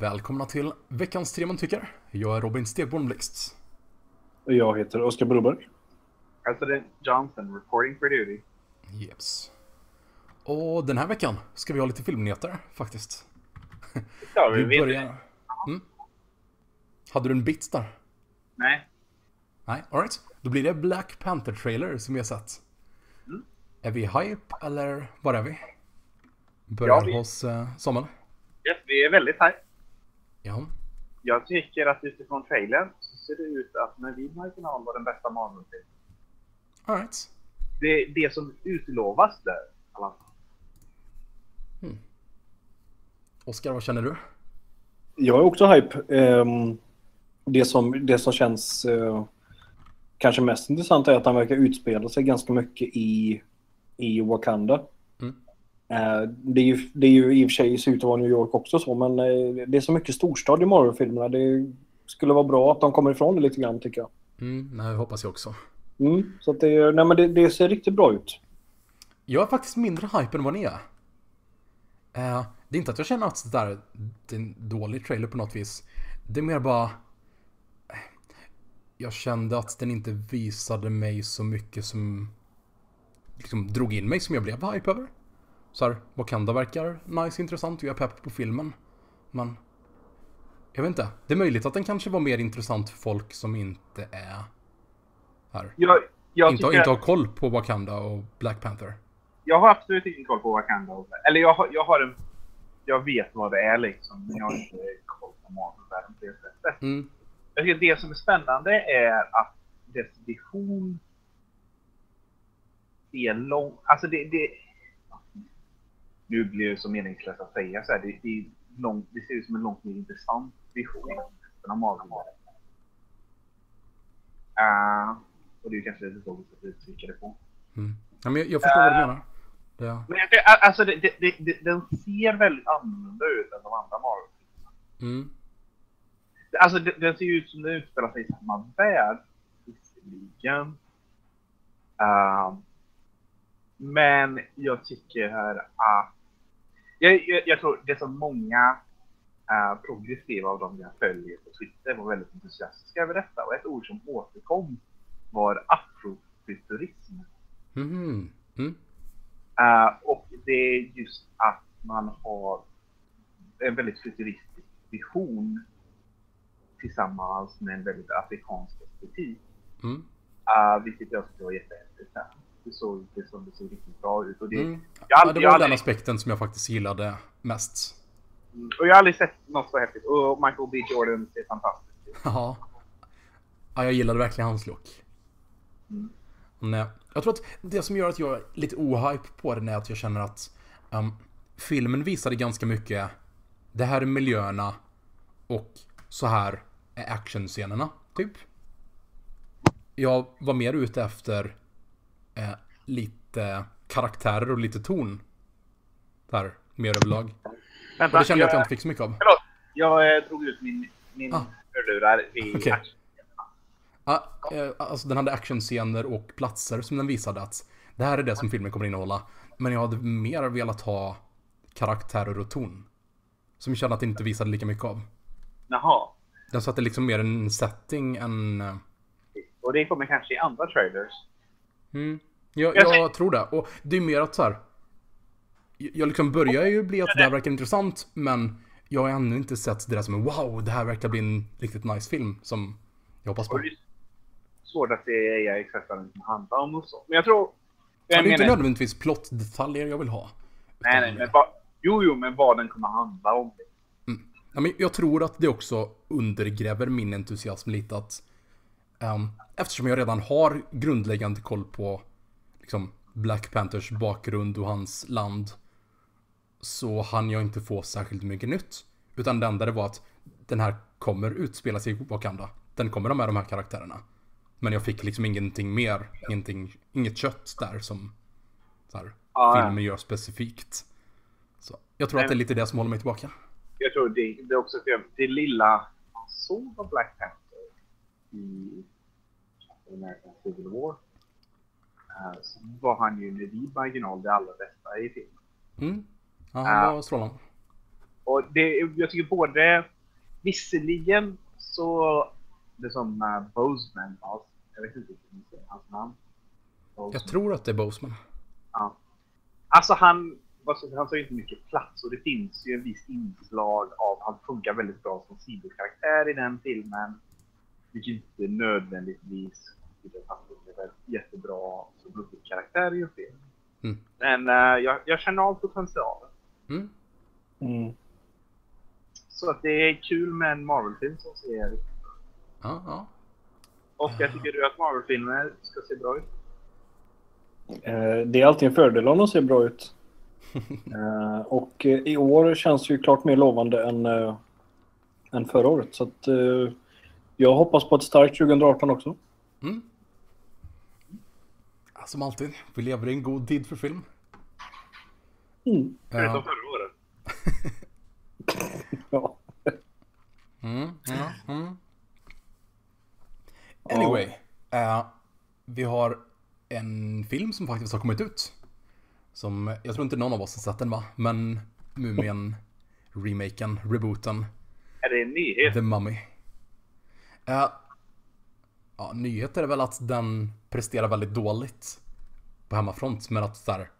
Välkomna till veckans Tre man tycker. Jag är Robin Stegborn Blixt. Och jag heter Oskar Broberg. President Johnson reporting for duty. Yes. Och den här veckan ska vi ha lite filmnyheter faktiskt. Ja, vi, Vi börjar... Mm. Hade du en bit där? Nej. Nej, alright. Då blir det Black Panther-trailer som vi har sett. Mm. Är vi hype eller var är vi? Börjar Ja, vi- hos uh, Samuel. Yes, vi är väldigt här. Ja. Jag tycker att utifrån trailern så ser det ut att när vi marginal var den bästa Marvel-filmen. Alright. Det, det som utlovas där. alla- Oskar, vad känner du? Jag är också hype. Ehm, det, som, det som känns eh, kanske mest intressant är att han verkar utspela sig ganska mycket i, i Wakanda. Eh, det, är ju, det är ju i och för sig ser ut att vara New York också så, men eh, det är så mycket storstad i Marvel-filmerna. Det skulle vara bra att de kommer ifrån det lite grann tycker jag. Mm, det hoppas jag också. Mm, så det, nej, men det, det ser riktigt bra ut. Jag är faktiskt mindre hype än vad ni är. Eh, det är inte att jag känner att det där det är en dålig trailer på något vis. Det är mer bara... Jag kände att den inte visade mig så mycket som... Liksom drog in mig som jag blev hype över. Så här, Wakanda verkar nice, intressant och jag är pepp på filmen. Men... Jag vet inte. Det är möjligt att den kanske var mer intressant för folk som inte är... Här. Jag, jag, Inte, tycker, inte har koll på Wakanda och Black Panther. jag har absolut ingen koll på Wakanda. Eller jag har, jag har en... Jag vet vad det är liksom, men jag har inte koll på Marvel-världen på det sättet. Mm. Jag tycker det som är spännande är att dess vision är lång... Alltså det... det nu blir det så meningslöst att säga så här. Det, det, är lång, det ser ut som en långt mer intressant vision än resten av Marvel. Uh, och det är kanske lite logiskt att uttrycka det på. Mm. Ja, men jag, jag förstår vad du menar. Det, Men jag, alltså det, det, det, den ser väldigt annorlunda ut än de andra Marvel. mm. Alltså den ser ju ut som den utspelar sig i samma värld. Visserligen. Ehm, men jag tycker här att... Jag, jag, jag tror det som många uh, progressiva av dem jag följer på Twitter var väldigt entusiastiska över detta. Och ett ord som återkom var afrofuturism. Mhm. Mm. Eh, och det är just att man har en väldigt futuristisk vision tillsammans med en väldigt afrikansk estetik. Mm. Uh, vilket jag tyckte var jättehäftigt. Det såg, det, såg, det såg riktigt bra ut. Och, det, Mm. jag, Ja, det aldrig- var har den aldrig, aspekten som jag faktiskt gillade mest. och jag har aldrig sett något så häftigt. Och Michael B Jordan ser fantastisk ut. Ja. ja, jag gillade verkligen hans look. Mm. Men, eh, jag tror att det som gör att jag är lite ohype på den är att jag känner att ehm, filmen visade ganska mycket det här är miljöerna och så här är actionscenerna, typ. Jag var mer ute efter eh, lite karaktärer och lite ton. Där, mer överlag. Vänta, Och det kände jag att jag inte fick så mycket av. förlåt. Jag eh, drog ut min, min Ah. hörlurar vid Okej. action. Ja, eh, alltså den hade actionscener och platser som den visade att det här är det som filmen kommer innehålla. Men jag hade mer velat ha karaktärer och ton. Som jag kände att det inte visade lika mycket av. Jaha. Den satte liksom mer en setting än... eh, Och det kommer kanske i andra trailers. Mm, jag, Jag jag tror det. Och det är mer att så här. Jag liksom börjar ju bli att det här verkar intressant, men jag har ännu inte sett det där som en wow, det här verkar bli en riktigt nice film som jag hoppas på. Det är svårt att säga exakt vad den kommer handla om och så. Men jag tror... Ja, Jag det är inte nödvändigtvis plottdetaljer jag vill ha. nej, nej, men vad, jo, jo, men vad den kommer handla om. Ja, men jag tror att det också undergräver min entusiasm lite att ehm, eftersom jag redan har grundläggande koll på liksom, Black Panthers bakgrund och hans land så hann jag inte få särskilt mycket nytt. Utan det enda det var att den här kommer utspela sig i Wakanda. Den kommer ha med de här karaktärerna. Men jag fick liksom ingenting mer, ingenting, inget kött där som så här, Ja, filmen gör specifikt. Så jag tror att det är lite det som håller mig tillbaka. Jag tror det, det är också för det lilla man såg av Black Panther i American Civil War. eh, så var han ju med vid marginal det allra bästa i filmen. Mm. Ja, han Ja. var strålande. Och det, jag tycker både, visserligen så, det som uh, Boseman, alltså, jag vet inte säger hans namn. Jag Boseman. tror att det är Boseman. Ja. Alltså han, jag han tar ju inte mycket plats och det finns ju en viss inslag av, han funkar väldigt bra som sidokaraktär i den filmen. Vilket inte nödvändigtvis betyder att han funkar jättebra som huvudkaraktär i en film. Mm. Men eh, jag, jag känner av potentialen. Mm. Mm. Så att det är kul med en Marvel-film som ser Ja, ja. Oskar, tycker du att Marvel-filmer ska se bra ut? Eh, Det är alltid en fördel om de ser bra ut. Eh, Och i år känns det ju klart mer lovande än, än förra året. Så att, jag hoppas på ett starkt 2018 också. Mm. Som alltid, vi lever i en god tid för film. Mm. Förutom Ja. förra året. Ja. Mm, ja, mm. Anyway, eh, vi har en film som faktiskt har kommit ut. Som, jag tror inte någon av oss har sett den va? Men Mumien, remaken, rebooten, Är det en nyhet? The Mummy. Eh, ja, nyhet är väl att den presterar väldigt dåligt på hemmafront, men att så här,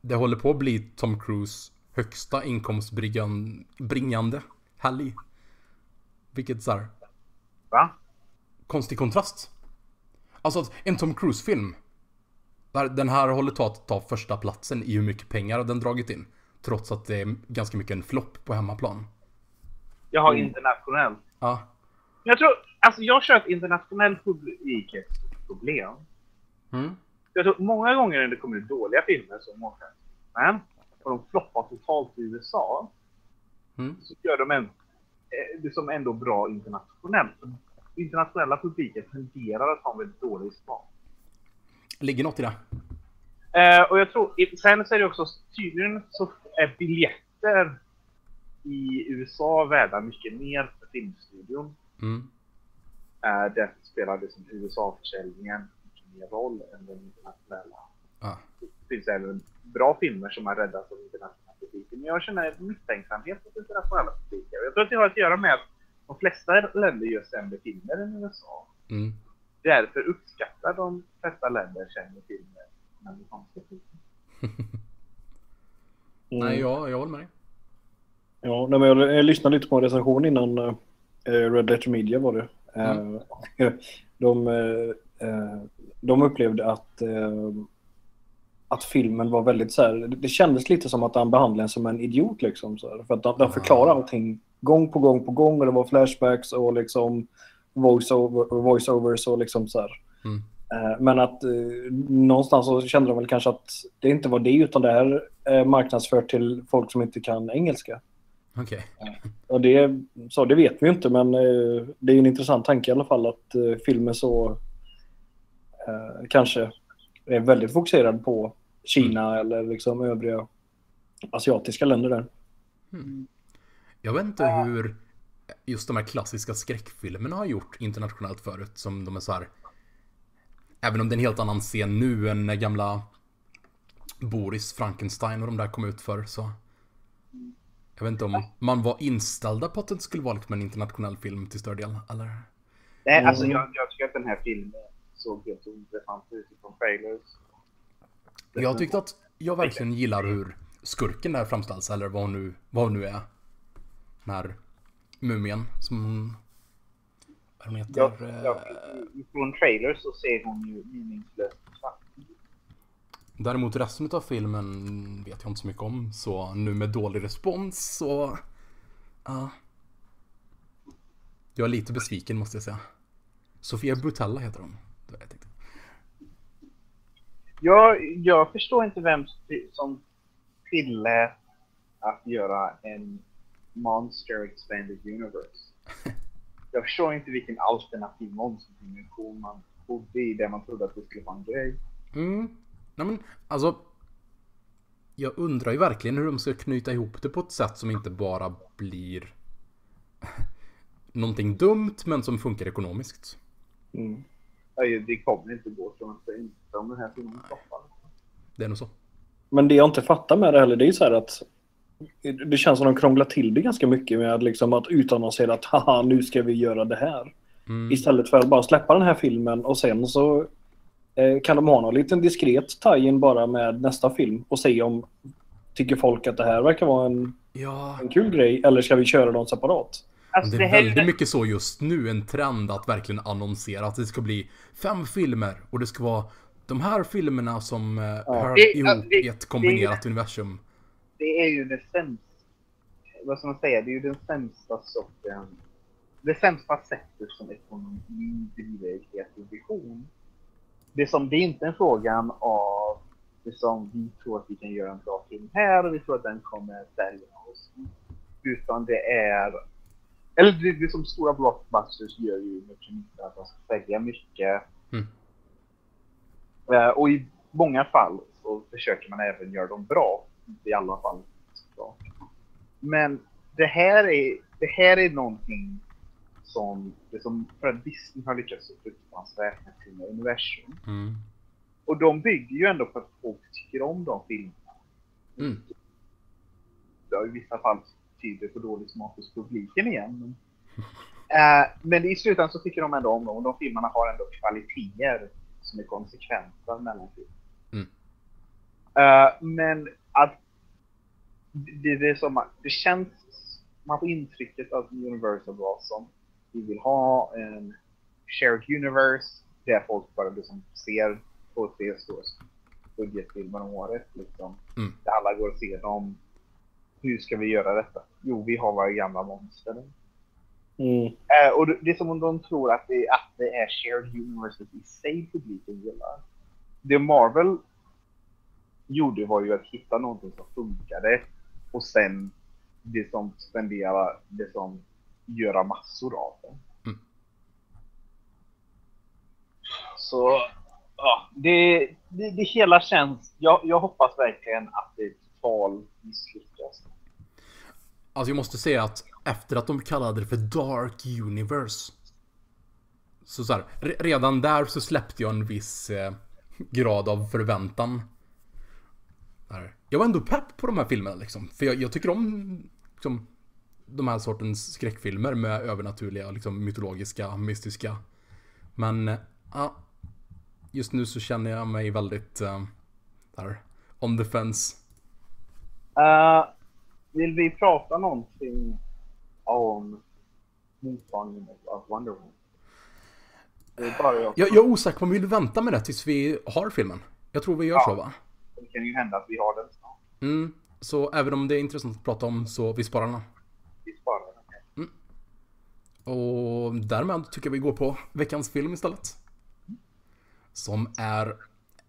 det håller på att bli Tom Cruise högsta inkomstbringande helg. Vilket så här, Va? konstig kontrast. Alltså att en Tom Cruise-film. där Den här håller på att ta första platsen i hur mycket pengar den dragit in. Trots att det är ganska mycket en flopp på hemmaplan. Jag har Mm. internationellt. Ja. Jag tror, alltså jag kör ett internationellt publikproblem. Mm. Jag tror många gånger när det kommer ut dåliga filmer som många men och de floppar totalt i USA Mm. så gör de en, eh, det som ändå bra internationellt. Internationella publiken tenderar att ha en väldigt dålig smak. Ligger något i det? Eh, och jag tror, sen så är det också tydligen så är biljetter i USA värda mycket mer för filmstudion. Mm. Spelar det som USA-försäljningen mer roll än den internationella. Ja. Det finns även bra filmer som har räddats av internationella publiken. Men jag känner misstänksamhet mot internationella publiken. Jag tror att det har att göra med att de flesta länder gör sämre filmer än USA. Mm. Därför uppskattar de flesta länder sämre filmer än amerikanska filmer. Mm. Nej, jag, jag håller med dig. Ja, nej, men jag, jag lyssnade lite på en recension innan eh, Red Letter Media var det. Mm. Eh, de, eh, eh, de upplevde att, eh, att filmen var väldigt så här, det- kändes lite som att han behandlade en som en idiot liksom. Så här, för att de, de förklarade allting gång på gång på gång och det var flashbacks och liksom voice-over, voice-overs och liksom så här. Mm. Eh, Men att eh, någonstans så kände de väl kanske att det inte var det utan det här är marknadsfört till folk som inte kan engelska. Okej. Och det, så det vet vi ju inte men eh, det är en intressant tanke i alla fall att eh, filmen så eh, kanske är väldigt fokuserad på Kina eller liksom övriga asiatiska länder där. Jag vet inte hur just de här klassiska skräckfilmerna har gjort internationellt förut. Som de är så här. Även om det är en helt annan scen nu än när gamla Boris Frankenstein och de där kom ut för så. Jag vet inte om man var inställda på att det skulle vara liksom en internationell film till större del, eller? Nej, Mm. alltså jag, jag tycker att den här filmen såg helt ointressant ut från trailers. Jag tyckte att jag verkligen gillar hur skurken där framställs, eller vad hon nu, vad hon nu är. Den här mumien som hon... Vad hon heter? Ja, eh, ja, från trailers så ser hon ju meningslöst svart. Däremot resten av filmen vet jag inte så mycket om, så nu med dålig respons så... Ja. Jag är lite besviken måste jag säga. Sofia Butella heter hon. Det det jag. Jag, jag förstår inte vem som tillät att göra en Monster Expanded Universe. Jag förstår inte vilken alternativ monsterdimension man bodde i där man trodde att det skulle vara en grej. Mm. Nej men, alltså. Jag undrar ju verkligen hur de ska knyta ihop det på ett sätt som inte bara blir någonting dumt men som funkar ekonomiskt. Mm. Ja, Det kommer inte gå tror jag inte, inte om den här filmen stoppar. Det är nog så. Men det jag inte fattar med det heller det är ju så här att Det känns som de krånglar till det ganska mycket med liksom att utannonsera att haha nu ska vi göra det här. Mm. Istället för att bara släppa den här filmen och sen så kan de ha någon liten diskret tie-in bara med nästa film och se om tycker folk att det här verkar vara en, Ja, en kul grej eller ska vi köra dem separat? Alltså, det är väldigt mycket så just nu, en trend att verkligen annonsera att det ska bli fem filmer och det ska vara de här filmerna som eh, hör Det- ihop det- i ett kombinerat universum. det är ju det sämsta, vad ska man säga, det är ju den sämsta sorten, det sämsta sättet som ekonomi driver kreativ vision. Det, som, det är inte en frågan av det som vi tror att vi kan göra en bra film här och vi tror att den kommer sälja oss. Utan det är, eller det, det som stora blockbusters gör ju med premissen att de ska sälja mycket. Mm. Eh, och i många fall så försöker man även göra dem bra. Inte i alla fall såklart. Men det här är, det här är någonting som, det som att Disney har lyckats så fruktansvärt med sina universum. Mm. Och de bygger ju ändå på att folk tycker om de filmerna. Mm. Har i vissa fall tyder på dålig smak hos publiken igen. Men, Eh, men i slutändan så tycker de ändå om dem och de filmerna har ändå kvaliteter som är konsekventa mellan filmer. Mm. Eh, men att det, det är som att det känns, man får intrycket att Universal var som vi vill ha en shared universe där folk bara liksom ser två, tre stora budgetfilmer om året. Liksom. Mm. Där alla går och ser dem. Hur ska vi göra detta? Jo, vi har våra gamla monster. Mm. Eh, och det är som om de tror att det, att det är shared universes i sig publiken gillar. Det Marvel gjorde var ju att hitta någonting som funkade och sen det som spendera, det som göra massor av det. Mm. Så ja, det, det, det hela känns, jag, jag hoppas verkligen att det total misslyckas. Alltså jag måste säga att efter att de kallade det för Dark Universe. Så, så här, re- redan där så släppte jag en viss eh, grad av förväntan. Jag var ändå pepp på de här filmerna liksom. För jag, jag tycker om liksom, de här sortens skräckfilmer med övernaturliga, liksom, mytologiska, mystiska. Men, eh, ja. just nu så känner jag mig väldigt, eh, där, on the fence. Eh, vill vi prata någonting om mottagningen av Wonder Woman? Jag, jag är osäker på om vi vill vänta med det tills vi har filmen. Jag tror vi gör Ja. så va? Det kan ju hända att vi har den snart. Mm. Så även om det är intressant att prata om så vi sparar den. Och därmed tycker jag vi går på veckans film istället. Som är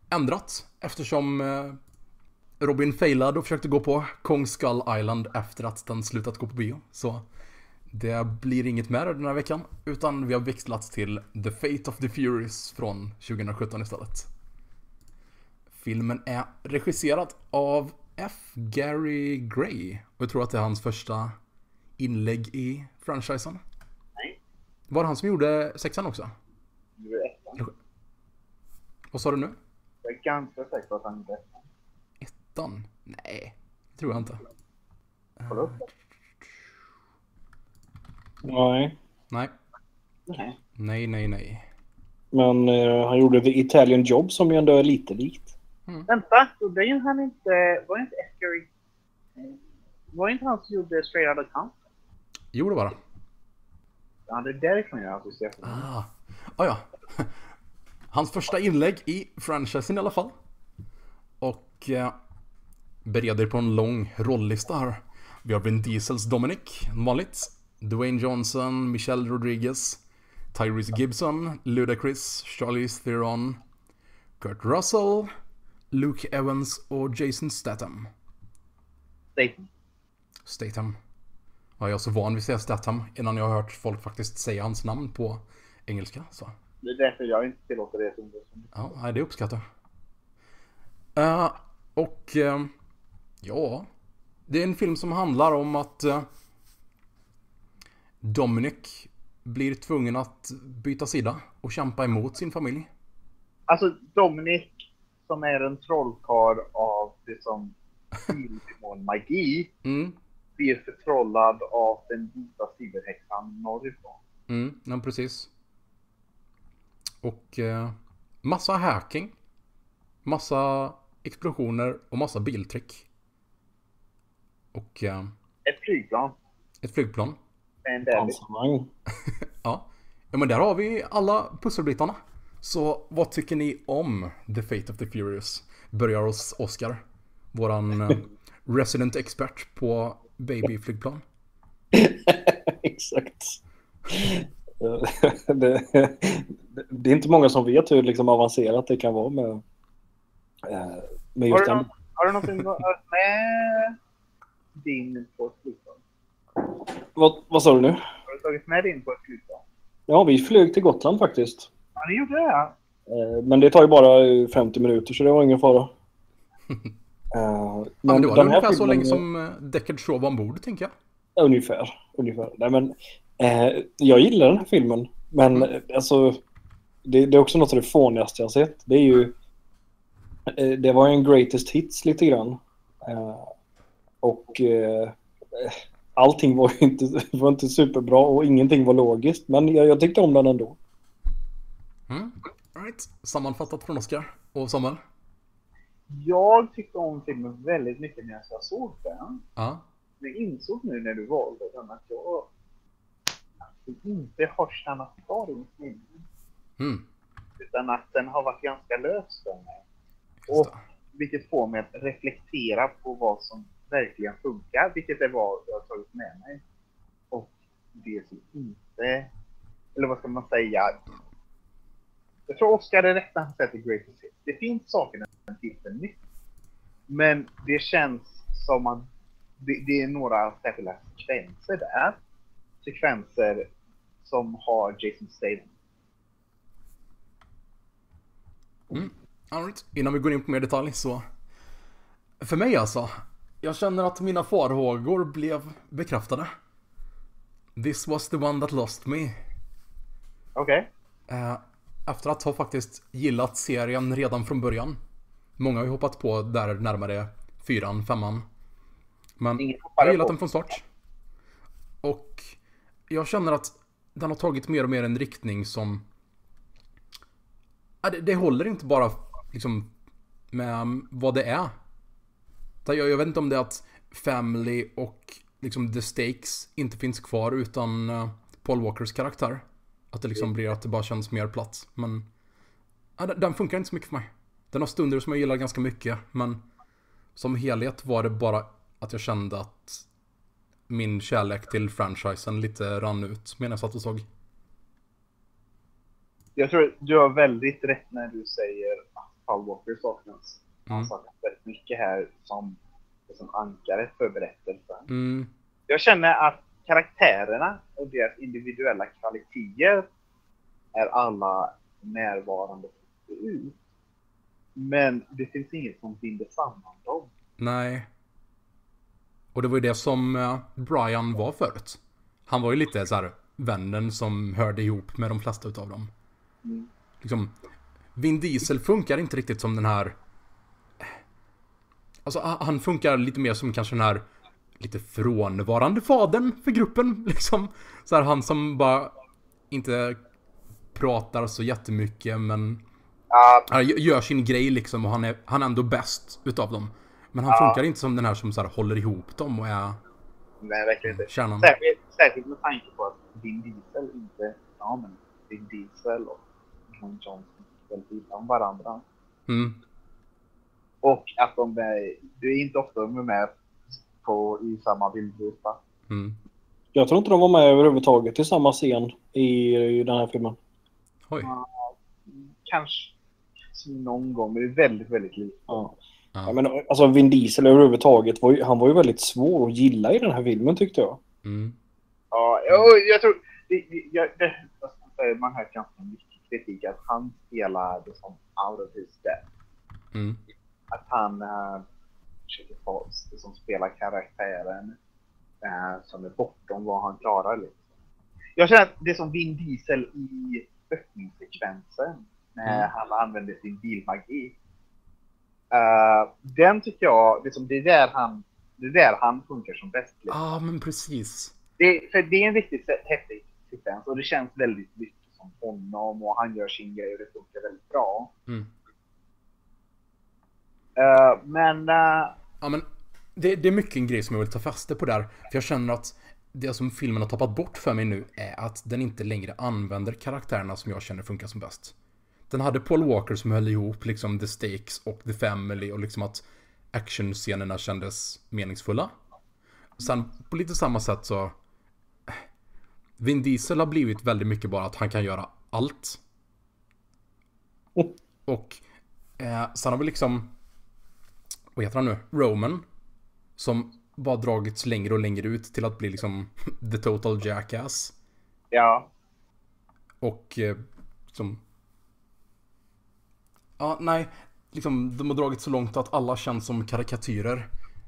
ändrat eftersom eh, Robin failade och försökte gå på Kong Skull Island efter att den slutat gå på bio. Så det blir inget mer den här veckan. Utan vi har växlat till The Fate of the Furies från 2017 istället. Filmen är regisserad av F. Gary Gray. Och jag tror att det är hans första inlägg i franchisen. Var det han som gjorde sexan också? Är ettan. Vad sa du nu? Jag är ganska säker på att han gjorde ettan. Ettan? Nej, det tror jag inte. Kolla upp det. Nej. Nej, Nej. nej, nej, nej. Men eh, han gjorde The Italian Job som ju ändå är lite likt. Vänta, gjorde ju han inte... Var inte Edgar... Var inte han som gjorde Straight Outta Compton? Jo, det var det. Ja, det är därifrån jag associerar. Ah, ah ja. Hans första inlägg i franchisen i alla fall. Och eh, bereder på en lång rolllista här. Vi har Vin Diesels Dominic, vanligt. Dwayne Johnson, Michelle Rodriguez, Tyrese Gibson, Ludacris, Charlize Theron, Kurt Russell, Luke Evans och Jason Statham. Staten. Statham. Ja, jag är så van vid att säga Statham innan jag har hört folk faktiskt säga hans namn på engelska. Så. Det är därför jag inte tillåter det som Ja, nej, det uppskattar jag. Eh, och eh, ja, det är en film som handlar om att uh, Dominic blir tvungen att byta sida och kämpa emot sin familj. Alltså Dominic som är en trollkarl av det som magi Mm. Blir förtrollad av den vita silverhäxan norrifrån. Mm, ja, precis. Och eh, massa hacking. Massa explosioner och massa biltrick. Och eh, Ett flygplan. ett flygplan. En. Pansarvagn. Ja. ja, men där har vi alla pusselbitarna. Så vad tycker ni om The Fate of the Furious? Börjar hos Oscar. Våran eh, resident expert på babyflygplan. Exakt. det, det är inte många som vet hur liksom avancerat det kan vara med, eh, med Har just du, den. någon, har du någonting med din på ett flygplan? Vad, vad sa du nu? Har du tagit med din på ett flygplan? Ja, vi flög till Gotland faktiskt. Ja, ni gjorde det? Eh, Men det tar ju bara eh, 50 minuter så det var ingen fara. Eh, Ja, men det var ungefär så filmen- länge som eh, Deckard sov ombord, tänker jag. Ungefär. ungefär. Nej, men, eh, jag gillar den här filmen. Men eh, alltså, det, det är också något av det fånigaste jag sett. Det är ju... Eh, det var ju en greatest hits lite grann. Eh, och eh, allting var inte, var inte superbra och ingenting var logiskt. Men jag, jag tyckte om den ändå. Mm. Right. Sammanfattat från Oscar och Samuel. Jag tyckte om filmen väldigt mycket när jag såg den. Ja. Men jag insåg nu när du valde den att jag att inte har stannat kvar i mitt minne. Mm. Utan att den har varit ganska lös för mig. Och vilket får mig att reflektera på vad som verkligen funkar, vilket är vad jag har tagit med mig. Och det som inte, eller vad ska man säga? Jag tror Oscar är rätt när han sätter greatest hits. Det finns saker när den tillför nytt. Men det känns som att det, det är några särskilda sekvenser där. Sekvenser som har Jason Statham. All right. Innan vi går in på mer detalj så... För mig alltså. Jag känner att mina farhågor blev bekräftade. This was the one that lost me. Okej. Eh, efter att ha faktiskt gillat serien redan från början. Många har ju hoppat på där närmare fyran, femman. Men jag har gillat den från start. Och jag känner att den har tagit mer och mer en riktning som... Det, det håller inte bara liksom med vad det är. Jag, jag vet inte om det är att Family och liksom the stakes inte finns kvar utan eh, Paul Walkers karaktär. Att det liksom blir att det bara känns mer platt. Men ja, den- funkar inte så mycket för mig. Den har stunder som jag gillar ganska mycket men som helhet var det bara att jag kände att min kärlek till franchisen lite rann ut medan jag satt och såg. Jag tror du har väldigt rätt när du säger att Paul Walker saknas. Han Mm. saknas väldigt mycket här som, som ankaret för berättelsen. Mm, Jag känner att karaktärerna och deras individuella kvaliteter är alla närvarande ut. Men det finns inget som binder samman dem. nej. Och det var ju det som eh, Brian var förut. Han var ju lite så här vännen som hörde ihop med de flesta utav dem. Mm. Liksom, Vin Diesel funkar inte riktigt som den här... Alltså ha- han funkar lite mer som kanske den här lite frånvarande fadern för gruppen liksom. Så här han som bara inte pratar så jättemycket men gö- gör sin grej liksom och han är, han är ändå bäst utav dem. Men han Ja. funkar inte som den här som så här håller ihop dem och är nej, verkligen inte. kärnan. Särskilt, särskilt med tanke på att Vin Diesel inte... Ja, men Vin Diesel och Dwayne Johnson väldigt illa om varandra. Mm. Och att de är... Det är inte ofta med på, i samma bildruta. Mm. Jag tror inte de var med överhuvudtaget i samma scen i, i den här filmen. Oj. Kanske, kanske någon gång, men det är väldigt, väldigt lite. Ja. Ja. Ja, men, alltså Vin Diesel överhuvudtaget, var ju, han var ju väldigt svår att gilla i den här filmen tyckte jag. Mm. Ja, jag, jag tror... Det, jag, det, säga, man hör ganska mycket kritik att han spelar det som out of his depth. Mm. Att han uh, få det som spelar karaktären eh, som är bortom vad han klarar. Liksom. Jag känner att det är som Vin Diesel i öppningssekvensen när Mm. han använder sin bilmagi. Uh, den tycker jag, liksom, det, är där han, det är där han funkar som bäst. Ja, ah, men precis. Det, för det är en riktigt häftig sekvens och det känns väldigt mycket som honom och han gör sin grej och det funkar väldigt bra. Mm. Uh, men... Uh... Ja, men det, det, är mycket en grej som jag vill ta fasta på där. För jag känner att det som filmen har tappat bort för mig nu är att den inte längre använder karaktärerna som jag känner funkar som bäst. Den hade Paul Walker som höll ihop liksom The Stakes och The Family och liksom att actionscenerna kändes meningsfulla. Sen på lite samma sätt så Vin Diesel har blivit väldigt mycket bara att han kan göra allt. Och eh, sen har vi liksom Vad heter han nu? Roman Som bara dragits längre och längre ut till att bli liksom the total jackass. Ja. Och eh, liksom Ja, nej. Liksom, de har dragit så långt att alla känns som karikatyrer.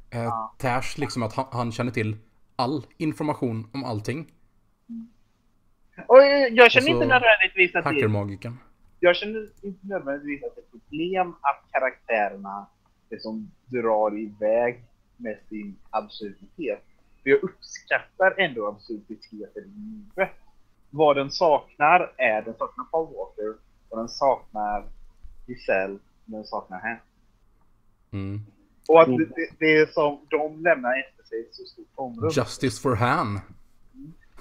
Eh, ja. Tash, liksom att han, han, känner till all information om allting. Och jag känner inte nödvändigtvis att det... Hackermagiken. Jag känner inte nödvändigtvis att det är ett problem att karaktärerna liksom drar iväg med sin absurditet. För jag uppskattar ändå absurditeten i livet. Vad den saknar är, den saknar Paul Walker och den saknar Giselle, den saknar henne. Mm. Och att det, det, det, är som de lämnar efter sig ett så stort område. Justice for Han.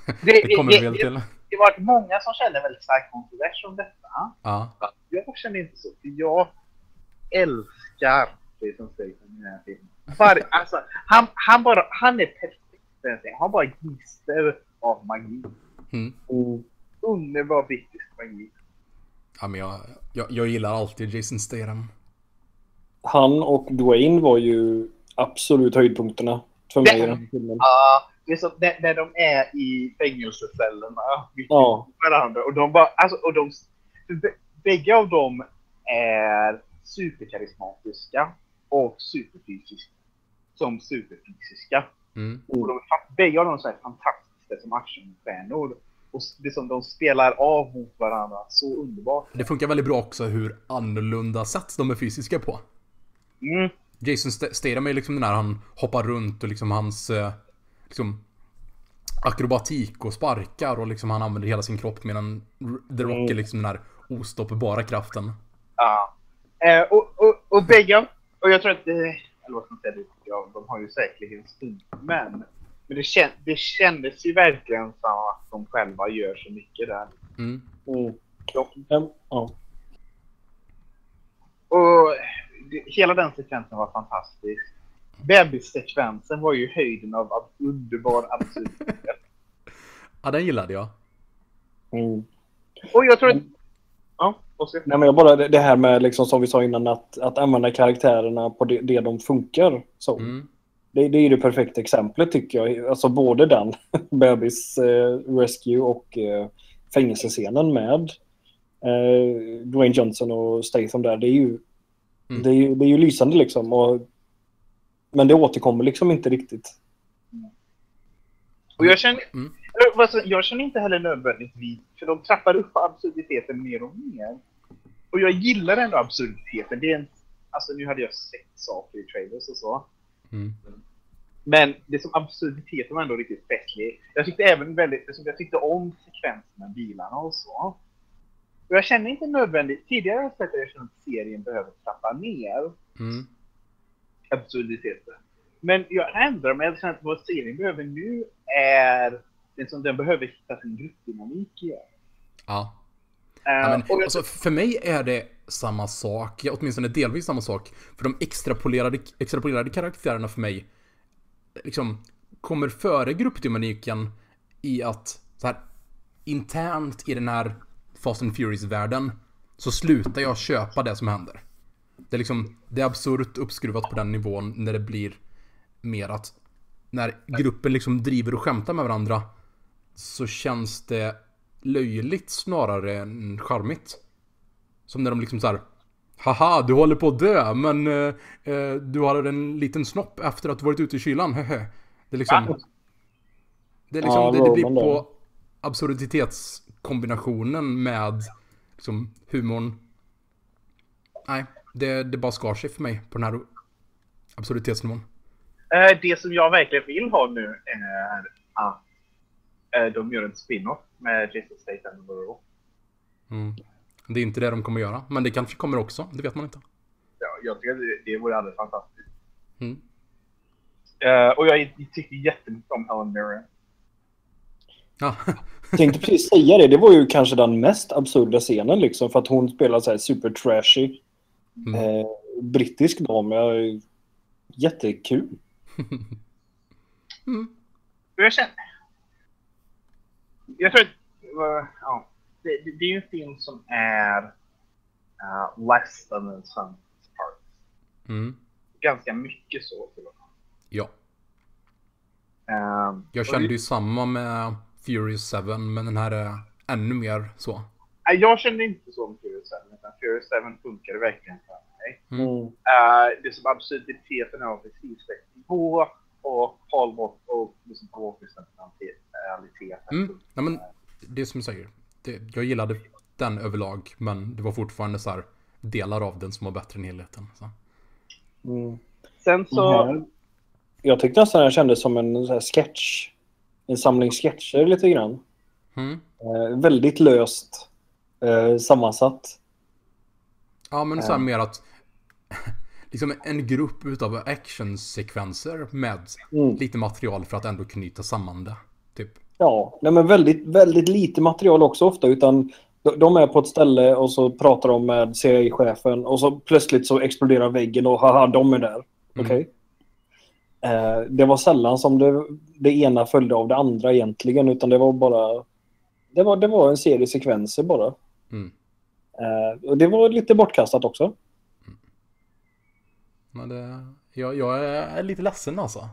Mm. Det, det kommer vi väl till. Det har varit många som känner väldigt stark kontrovers om detta. Ja. Jag känner inte så, för jag älskar det som sägs i den här filmen. Var, alltså, han, han, bara, han är perfekt. Han bara gnister av magi. Mm. Underbar brittisk magi. Ja, men jag, jag, jag gillar alltid Jason Statham. Han och Dwayne var ju absolut höjdpunkterna för mig i den här filmen. Ja, det är så, när, när de är i fängelsecellerna ja. varandra och de bara, alltså, och de, bägge av dem är superkarismatiska och superfysiska. Som superfysiska. Mm. Och de, bägge av dem är fantastiska som actionstjärnor. Och liksom de spelar av mot varandra så underbart. Det funkar väldigt bra också hur annorlunda sätt de är fysiska på. Mm. Jason Statham är liksom den där han hoppar runt och liksom hans eh, liksom akrobatik och sparkar och liksom han använder hela sin kropp medan The Rock är mm. liksom den där ostoppbara kraften. Ja. Eh, och, och, och bägge, och jag tror att det, eller vad ska man säga, ja, de har ju säkerligen men men det, känd, det kändes ju verkligen som att de själva gör så mycket där. Mm. Mm. Ja. ja. Och det, hela den sekvensen var fantastisk. Bebissekvensen var ju höjden av, underbar absurditet. ja, den gillade jag. Mm. Och jag tror att... Ja, Nej, men jag bara det här med, liksom, som vi sa innan, att, att använda karaktärerna på det, det de funkar. Så. Mm. Det, det är det perfekta exemplet tycker jag. Alltså både den, Bebis eh, Rescue och eh, fängelsescenen med eh, Dwayne Johnson och Statham där. Det är ju, mm. det är, det är ju lysande liksom. Och, men det återkommer liksom inte riktigt. Och jag känner, mm. Jag känner inte heller nödvändigtvis, för de trappar upp absurditeten mer och mer. Och jag gillar ändå absurditeten. Det är en, alltså nu hade jag sett saker i trailers och så. Mm. Men det som absurditeten var ändå riktigt festlig. Jag tyckte även väldigt, jag tyckte om sekvensen med bilarna och så. Och jag känner inte nödvändigt, tidigare har jag sett att jag känner att serien behöver trappa ner mm. absurditeten. Men jag ändrar mig, jag känner att vad serien behöver nu är, det som den behöver hitta sin gruppdynamik igen. Ja. Ja, men, jag... alltså, för mig är det samma sak, åtminstone delvis samma sak. För de extrapolerade, extrapolerade karaktärerna för mig liksom kommer före gruppdynamiken i att så här, internt i den här Fast and Furious-världen så slutar jag köpa det som händer. Det är liksom, det är absurt uppskruvat på den nivån när det blir mer att när gruppen liksom driver och skämtar med varandra så känns det löjligt snarare än charmigt. Som när de liksom så här, Haha, du håller på att dö, men eh, eh du har en liten snopp efter att du varit ute i kylan. Det är liksom... Det, är liksom, ja, det, det blir på absurditetskombinationen med liksom humorn. Nej, Det, det bara skar sig för mig på den här absurditetsnivån. Eh, det som jag verkligen vill ha nu är att de gör en spin-off med Jason Statham och. Mm. Det är inte det de kommer göra, men det kanske kommer också. Det vet man inte. Ja, jag tycker att det, det vore alldeles fantastiskt. Mm. Eh, och jag tycker jättemycket om Helen Mirren. Ja. Jag tänkte precis säga det. Det var ju kanske den mest absurda scenen liksom. För att hon spelar så här super trashy. Mm. Eh, brittisk dam. Jättekul. Mm. Jag känner... Jag tror att... eh, ja, det, det, det är ju en film som är uh, less than the sum part. Mm. Ganska mycket så till och med. Ja. Ehm, Jag kände det- ju samma med Furious 7, men den här är ännu mer så. Nej, jag kände inte så om Furious 7, utan Furious 7 funkade verkligen för mig. Mm. Uh, det som absurditeten är precis rätt nivå och Paul Watt och liksom Walkers sentimentalitet. Mm. Nej, men det är som du säger. Det, jag gillade den överlag, men det var fortfarande så här delar av den som var bättre än helheten. Så. Mm. Sen så... Mhm. Jag tyckte nästan den kändes som en så här sketch. En samling sketcher lite grann. Mm. Eh, väldigt löst eh, sammansatt. Ja, men så här Ja. mer att liksom en grupp utav actionsekvenser med Mm. lite material för att ändå knyta samman det. Typ. Ja, nej, men väldigt, väldigt lite material också ofta. Utan de, är på ett ställe och så pratar de med CIA-chefen och så plötsligt så exploderar väggen och haha, de är där. Mm. Okej. Eh, det var sällan som det, det ena följde av det andra egentligen. Utan det var bara... Det var, det var en serie sekvenser bara. Mm. Eh, och det var lite bortkastat också. Men det, jag, jag är lite ledsen alltså.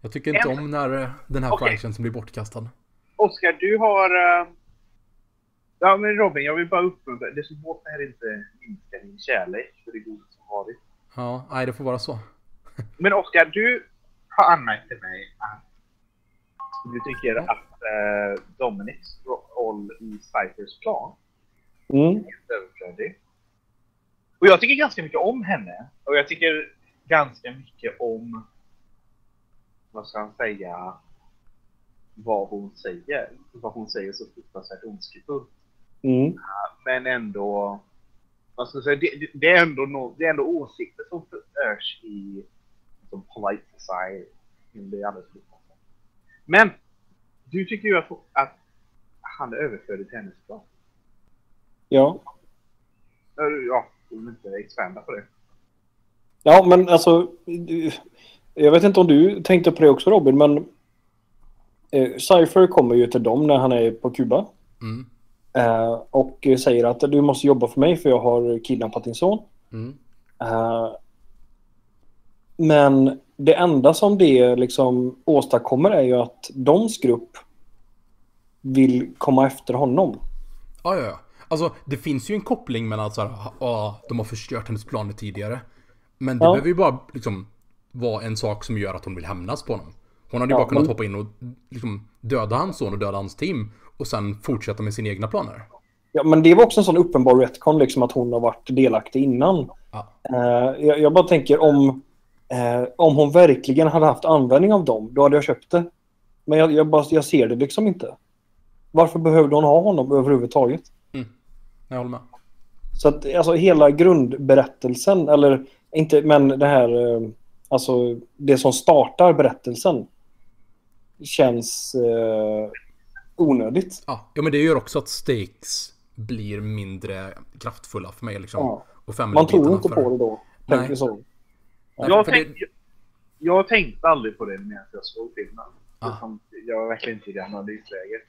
Jag tycker inte En- om när den här Okej. franchisen blir bortkastad. Oskar, du har... eh, Ja, men Robin, jag vill bara uppmuntra. Det som båt är inte minska din kärlek för det goda som varit. Ja, nej det får vara så. Men Oskar, du har anmärkt till mig att du tycker att eh, Dominics roll i Cyphers plan Mm. är helt överflödig. Och jag tycker ganska mycket om henne. Och jag tycker ganska mycket om, vad ska man säga, vad hon säger. Vad hon säger så fruktansvärt ondskefullt. Mm. Men ändå, vad ska jag säga, det, det, är ändå no, det är ändå åsikter som förs i som polite society. Det är alldeles fruktansvärt. Men, du tycker ju att, att han är överflödig till hennes plan. Ja. Ja, jag vill inte expanda på det. Ja, men alltså... Jag vet inte om du tänkte på det också Robin, men... Eh, Cypher kommer ju till dem när han är på Kuba. Mm. Eh, och säger att du måste jobba för mig för jag har kidnappat din son. Mm. Eh, men det enda som det liksom åstadkommer är ju att Dons grupp vill komma efter honom. Ja, ja, ja. Alltså, det finns ju en koppling mellan att så här, ja, de har förstört hennes planer tidigare. Men det Ja. behöver ju bara liksom vara en sak som gör att hon vill hämnas på honom. Hon hade ju Ja, bara kunnat men- hoppa in och liksom döda hans son och döda hans team. Och sen fortsätta med sina egna planer. Ja, men det var också en sån uppenbar retcon liksom att hon har varit delaktig innan. Ja. Eh, jag, jag bara tänker om, eh, om hon verkligen hade haft användning av dem, då hade jag köpt det. Men jag, jag, bara, jag ser det liksom inte. Varför behövde hon ha honom överhuvudtaget? Jag håller med. Så att alltså hela grundberättelsen, eller inte, men det här, eh, alltså det som startar berättelsen känns eh, onödigt. Ja, ja, men det gör också att stakes blir mindre kraftfulla för mig liksom. Ja. Och Man tror inte för- på det då. Nej. Så. Nej, Jag, för det- tänk, jag, jag tänkte aldrig på det medan jag såg filmen. Ah. Utan Jag var verkligen inte i det analysläget.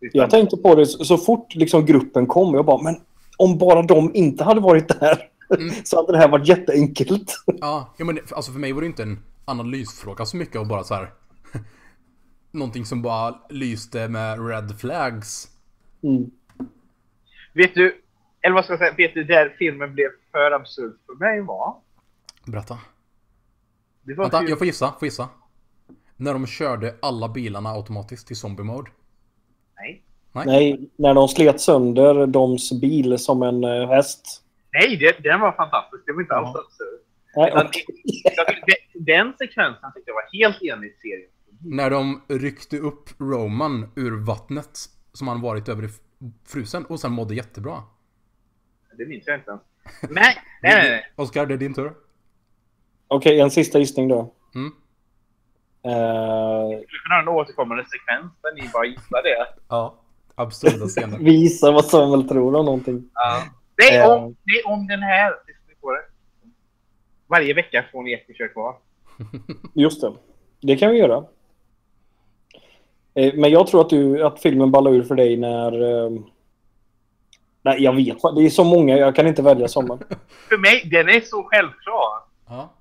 Utan- Jag tänkte på det så så fort liksom gruppen kom. Jag bara, men om bara de inte hade varit där Mm. så hade det här varit jätteenkelt. Ja, ja men alltså för mig var det inte en analysfråga så mycket och bara så här. Någonting som bara lyste med red flags. Mm. Vet du, eller vad ska jag säga, vet du där filmen blev för absurd för mig var? Berätta. Det var Vänta, jag får gissa, får gissa. När de körde alla bilarna automatiskt i zombie mode. Nej. Nej. Nej, när de slet sönder Doms bil som en eh, häst. Nej, det, den var fantastisk. Det var inte alls Ja. Jag tyckte- den- sekvensen tyckte jag var helt enligt serien. När de ryckte upp Roman ur vattnet som han varit över i frusen och sen mådde jättebra. Det minns jag inte ens. Nej, nej, nej. nej. Oskar, det är din tur. Okej, en sista gissning då. Mm. Eh, Vi skulle kunna ha en återkommande sekvens där ni bara gissar det. Ja. Absurda scener. vi gissar vad Samuel tror om någonting. Ja. Det, är Eh. om, det är om den här. Varje vecka får ni ett försök kvar. Just det. Det kan vi göra. Eh, Men jag tror att, du, att filmen ballar ur för dig när... eh, Nej, jag vet. Det är så många. Jag kan inte välja sommar. För mig, den är så självklar. Ja.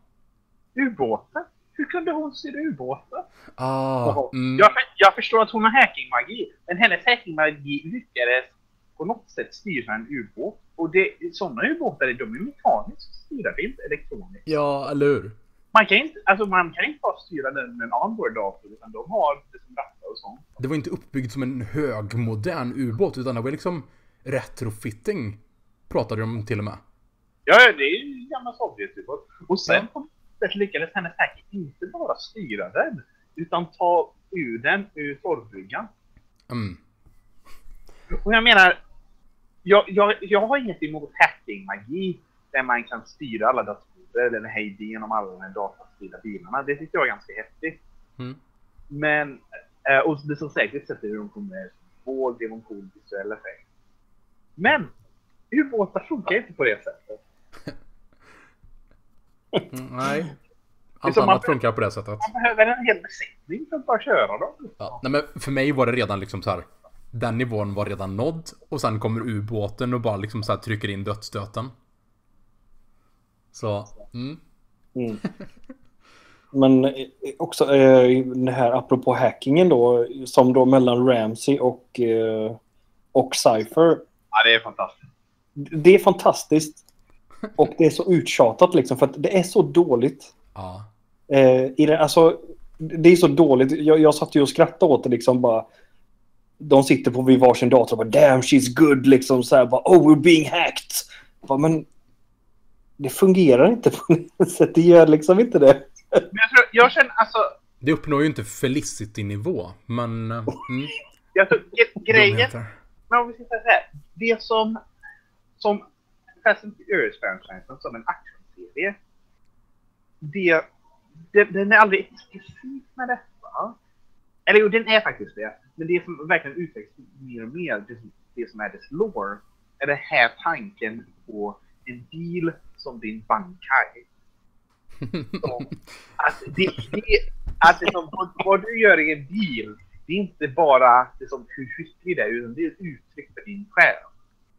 Ubåten? Hur kunde hon styra ubåten? Ah, mm. Jag, jag förstår att hon har hackingmagi, men hennes hackingmagi lyckades på något sätt styra en ubåt. Och det, sådana ubåtar de är mekaniskt är inte elektroniskt. Ja, eller hur? Man kan inte, alltså man kan inte bara styra den med en onboard-dator, utan de har liksom rattar och sånt. Det var inte uppbyggt som en högmodern ubåt, utan det var liksom retrofitting. Pratade de till och med. Ja, det är ju gammal Sovjetubåt. Och sen Ja. på lyckades hennes hacker inte bara styra den, utan ta ur den ur torrbryggan. Mm. Och jag menar, jag, jag, jag har inget emot hackingmagi där man kan styra alla datorer eller den här idén om alla de datastyrda bilarna. Det tycker jag är ganska häftigt. Mm. Men, eh, och det som säkert sätter hur de kommer våg, det var en cool visuell effekt. Men, ubåtar funkar inte på det sättet. Mm, nej. Allt som man- annat funkar på det sättet. Man behöver en hel besättning för att bara köra dem. Ja. Nej, men för mig var det redan liksom så här. Den nivån var redan nådd och sen kommer ubåten och bara liksom så här trycker in dödsstöten. Så, mm. Mm. Men eh, också eh, det här apropå hackingen då, som då mellan Ramsey och, eh, och Cypher. Ja, det är fantastiskt. Det är fantastiskt. Och det är så uttjatat liksom, för att det är så dåligt. Ja. Eh, i det, alltså, det är så dåligt. Jag, jag satt ju och skrattade åt det liksom bara. De sitter på vid varsin dator och bara damn she's good liksom så här bara oh we're being hacked. Bara, men det fungerar inte på det sättet. Det gör liksom inte det. Men jag, tror, jag känner alltså, Det uppnår ju inte Felicity-nivå, men... eh, Mm, jag tror, gre- grejen. Men om vi ska säga så här. Det som, som Fast and Furious-franchisen som en actionserie. Det, det, den är aldrig explicit med detta. Eller jo, den är faktiskt det. Men det som verkligen utvecklas mer och mer, det, det som är dess lore, är den här tanken på en bil som din. Som att det, det, att det som, vad, du gör i en bil, det är inte bara det som hur skicklig du är, utan det är ett uttryck för din själ.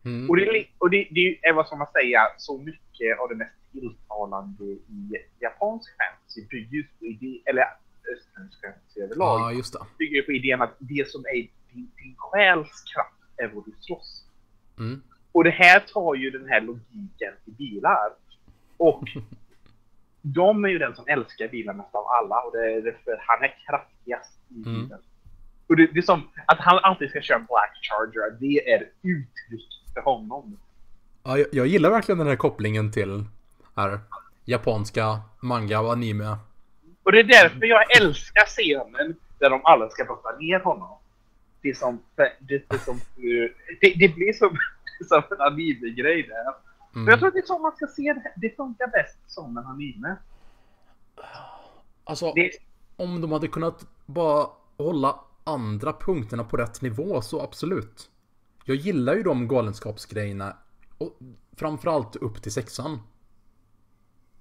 Mm. Och, det, och det, det är vad som man säga så mycket av det mest tilltalande i japansk fantasy bygger på idé, eller östländsk fantasy överlag, Ja, just det. bygger ju på idén att det som är din, din själs kraft är vad du slåss. Mm. Och det här tar ju den här logiken till bilar. Och de är ju den som älskar bilar mest av alla och det är därför han är kraftigast i Mm. bilen. Och det, det är som att han alltid ska köra en Black Charger, det är uttryck för honom. Ja, jag, jag gillar verkligen den här kopplingen till här, japanska manga och anime. Och det är därför jag älskar scenen där de alla ska brotta ner honom. Det är som, det, det, som, det, det blir som, som en anime-grej där. Mm. Men jag tror att det är så man ska se det. Det funkar bäst som en anime. Alltså, Det, om de hade kunnat bara hålla andra punkterna på rätt nivå så absolut. Jag gillar ju de galenskapsgrejerna. Och framförallt upp till sexan.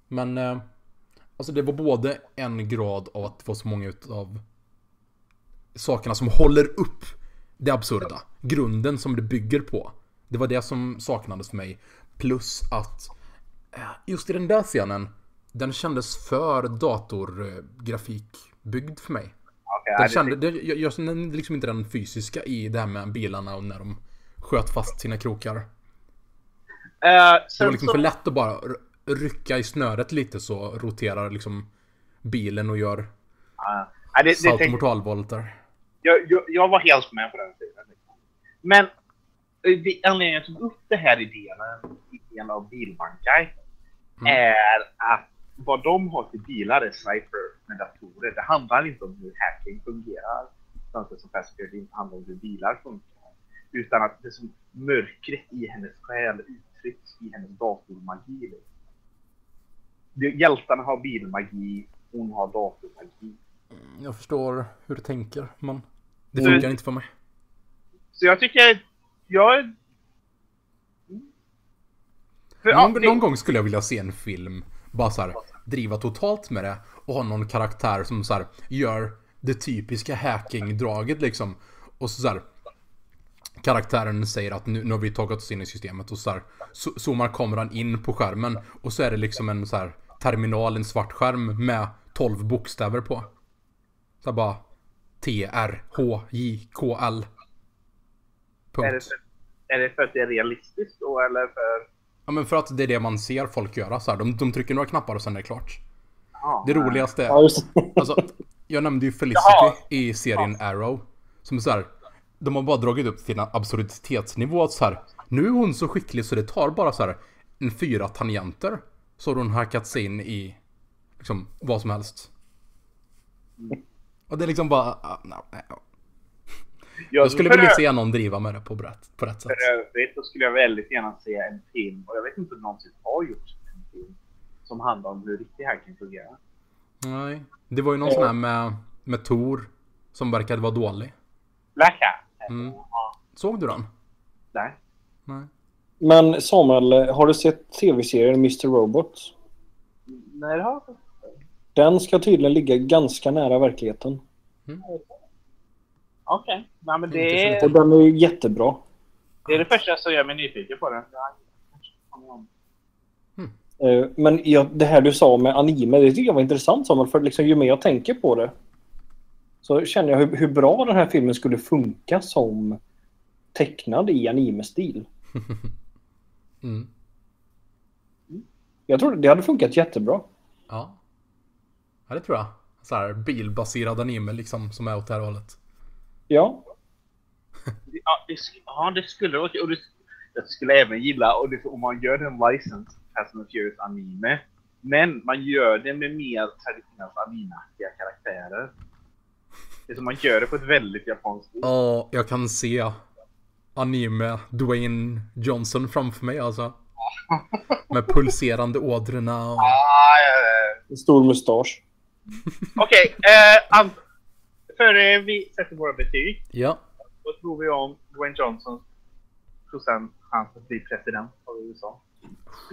Men eh, alltså det var både en grad av att få så många utav sakerna som håller upp det absurda. Grunden som det bygger på. Det var det som saknades för mig. Plus att eh, just i den där scenen, den kändes för datorgrafikbyggd för mig. okay, Den det, kände, det, jag, jag kände liksom inte den fysiska i det här med bilarna och när de sköt fast sina krokar. Eh, Det var liksom så, för lätt att bara rycka i snöret lite så roterar liksom bilen och gör Ja, det, tänkte- saltomortalvolter. jag, jag, jag var helt med på den tiden. liksom. Men eh, anledningen jag tog upp det här idén i del av Bilbankai Mm. är att vad de har till bilar är sniper med datorer. Det handlar inte om hur hacking fungerar. Samtidigt som Pascal det inte handlar om hur bilar funkar. Utan att det som mörkret i hennes själ uttrycks i hennes datormagi. Hjältarna har bilmagi, hon har datormagi. Jag förstår hur du tänker, men det Mm. funkar inte för mig. Så jag tycker, jag... För, ja, Någon, det- någon gång skulle jag vilja se en film, bara så här, driva totalt med det och ha någon karaktär som så här, gör det typiska hacking-draget liksom. Och så, så här, karaktären säger att nu, nu har vi tagit oss in i systemet och så här, zo- zoomar kameran in på skärmen och så är det liksom en så här terminal, en svart skärm med 12 bokstäver på. Så bara T, R, H, J, K, L. är, det Punkt. för, är det för att det är realistiskt då eller för... Ja men för att det är det man ser folk göra så här. De, de trycker några knappar och sen är det klart. Ja, Det roligaste är, alltså, jag nämnde ju Felicity Jaha. i serien Arrow. Som så här, de har bara dragit upp till en absurditetsnivå att så här, nu är hon så skicklig så det tar bara så här en fyra tangenter. Så har hon hackat sig in i liksom vad som helst. Och det är liksom bara, ah, no, nej, ja. jag skulle vilja se någon driva med det på rätt, på rätt sätt. För övrigt så skulle jag väldigt gärna se en film, och jag vet inte om någonsin har gjorts en film, som handlar om hur riktig hacking fungerar. Nej, det var ju någon sån här med, med Tor som verkade vara dålig. Black Hat. Mm. Såg du den? nej. Nej. Men Samuel, har du sett tv-serien Mr. Robot? Nej, det har jag inte. Den ska tydligen ligga ganska nära verkligheten. Okej. Nej, men det är, Och den är ju jättebra. det är det första som gör mig nyfiken på den. Om. Eh, Men ja, det här du sa med anime, det tycker jag var intressant Samuel. För liksom, ju mer jag tänker på det så känner jag hur, hur bra den här filmen skulle funka som tecknad i anime-stil. Mm. Jag tror det hade funkat jättebra. Ja. Ja, det tror jag. Så här bilbaserad anime liksom som är åt det här hållet. Ja, Ja, det, ja, det skulle det och det, Jag skulle även gilla och det, om man gör en license Fast and Furious anime. Men man gör det med mer traditionellt animeaktiga karaktärer. Det är som man gör det på ett väldigt japanskt sätt. Ja, jag kan se anime Dwayne Johnson framför mig alltså. Med pulserande ådrorna och... Ah, ja, stor mustasch. Okej, eh, Ant- före vi sätter våra betyg. Ja. Vad tror vi om Dwayne Johnsons procent chans att bli president av USA?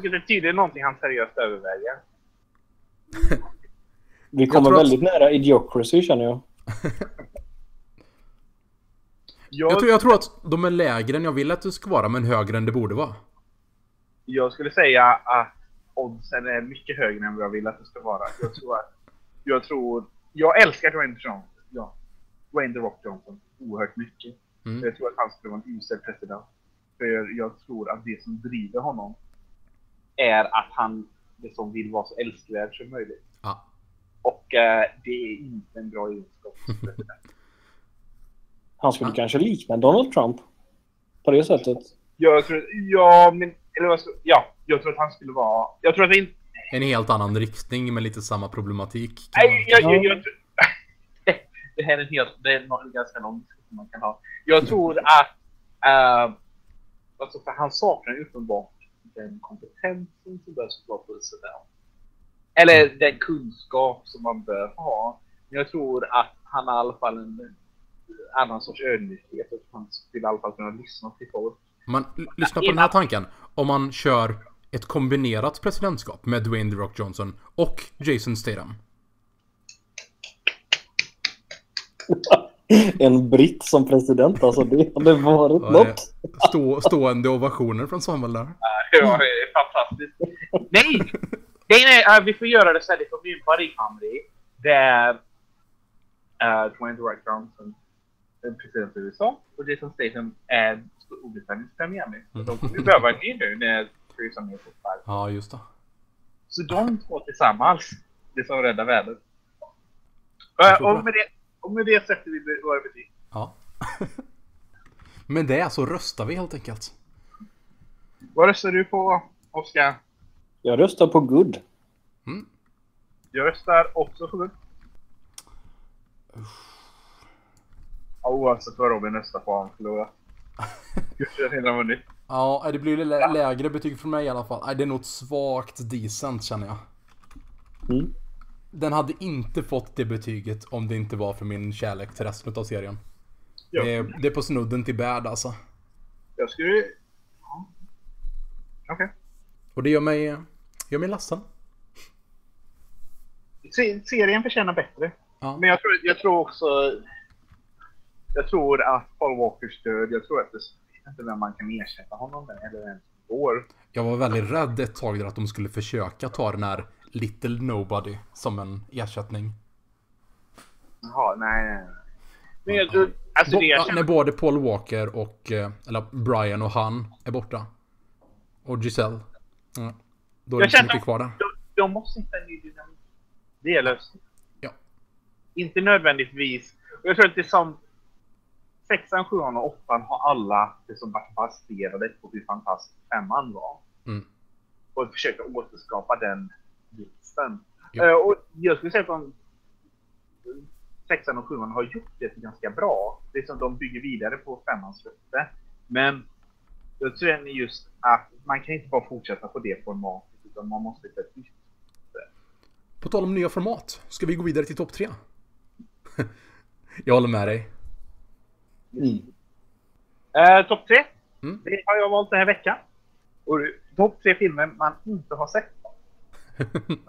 Det är tydligen någonting han seriöst överväger. Vi kommer tror att- väldigt nära idiocracy känner jag. Jag, Jag tror, jag tror att de är lägre än jag vill att det ska vara, men högre än det borde vara. jag skulle säga att oddsen är mycket högre än vad jag vill att det ska vara. Jag tror att... Jag tror... Jag älskar Dwayne Johnson. Ja. Dwayne The Rock Johnson oerhört mycket. Mm. Jag tror att han skulle vara en usel president. För jag tror att det som driver honom är att han liksom vill vara så älskvärd som möjligt. Ja. Och eh, det är inte en bra egenskap som president. Han skulle kanske likna Donald Trump. På det sättet. Jag tror, ja, men, eller vad ska, ja, jag tror att han skulle vara, jag tror att det inte, En helt annan riktning med lite samma problematik. nej, jag, jag, jag, tror- det här är en helt, det är en ganska lång diskussion man kan ha. Jag tror att, uh, alltså för han saknar ju uppenbart den kompetensen som behövs för att vara president. Eller den kunskap som man bör ha. Men jag tror att han har i alla fall en annan sorts ödmjukhet och han skulle i alla fall kunna lyssna till folk. Man, lyssna på den här tanken. Om man kör ett kombinerat presidentskap med Dwayne The Rock Johnson och Jason Statham. En britt som president, alltså det hade varit Ja, något. Stå, stående ovationer från Samuel där. Ja, det är fantastiskt. Nej! Nej, nej, äh, vi får göra det så här. Det får bli en buddy comedy. Där uh, Dwayne The Rock Johnson president i USA och Jason Statham är Storbritanniens premiärminister. De kommer ju behöva en ny nu när Theresa May sparken. Ja, just det. Så de två tillsammans, det som räddar världen. Tror och, det. med det, och med det sätter vi våra betyg. Ja. Men det så röstar vi helt enkelt. Vad röstar du på? Oskar, Jag röstar på Good. jag röstar också för Good. Ja, Oavsett vad Robin på har han förlorat. Gud, jag har vunnit. Ja, det blir lä lägre betyg från mig i alla fall. Det är nog ett svagt decent känner jag. Mm. Den hade inte fått det betyget om det inte var för min kärlek till resten av serien. Ja. Det, är, det är på snudden till bad alltså. Jag skulle... Ja. Okej. Och det gör mig, gör mig ledsen. Se- Serien förtjänar bättre. Ja. Men jag tror, jag tror också... Jag tror att Paul Walkers död, jag tror att det... Inte vem man kan ersätta honom med, eller ens går. Jag var väldigt rädd ett tag där att de skulle försöka ta den här Little Nobody som en ersättning. Jaha, nej, nej. Men jag tror... Alltså Bo- det jag ja, känner... när både Paul Walker och, eh, eller Brian och han är borta. Och Giselle. Ja. Då är det inte mycket kvar där. De, de måste hitta en ny dynamik. Det är lösningen. Ja. Inte nödvändigtvis... och Jag tror att det är som... Sexan, sjuan och åttan har alla det som varit baserade på hur fantastisk femman var. Mm. Och försöka återskapa den blixten. Ja. Eh, och jag skulle säga att de sexan och sjuan har gjort det ganska bra. Det är som de bygger vidare på femmans rötter. Men jag tror att just att man kan inte bara fortsätta på det formatet utan man måste hitta ett nytt. På tal om nya format, ska vi gå vidare till topp tre? jag håller med dig. Mm. Eh, Topp tre. Mm. Det har jag valt den här veckan. Och topp tre filmer man inte har sett.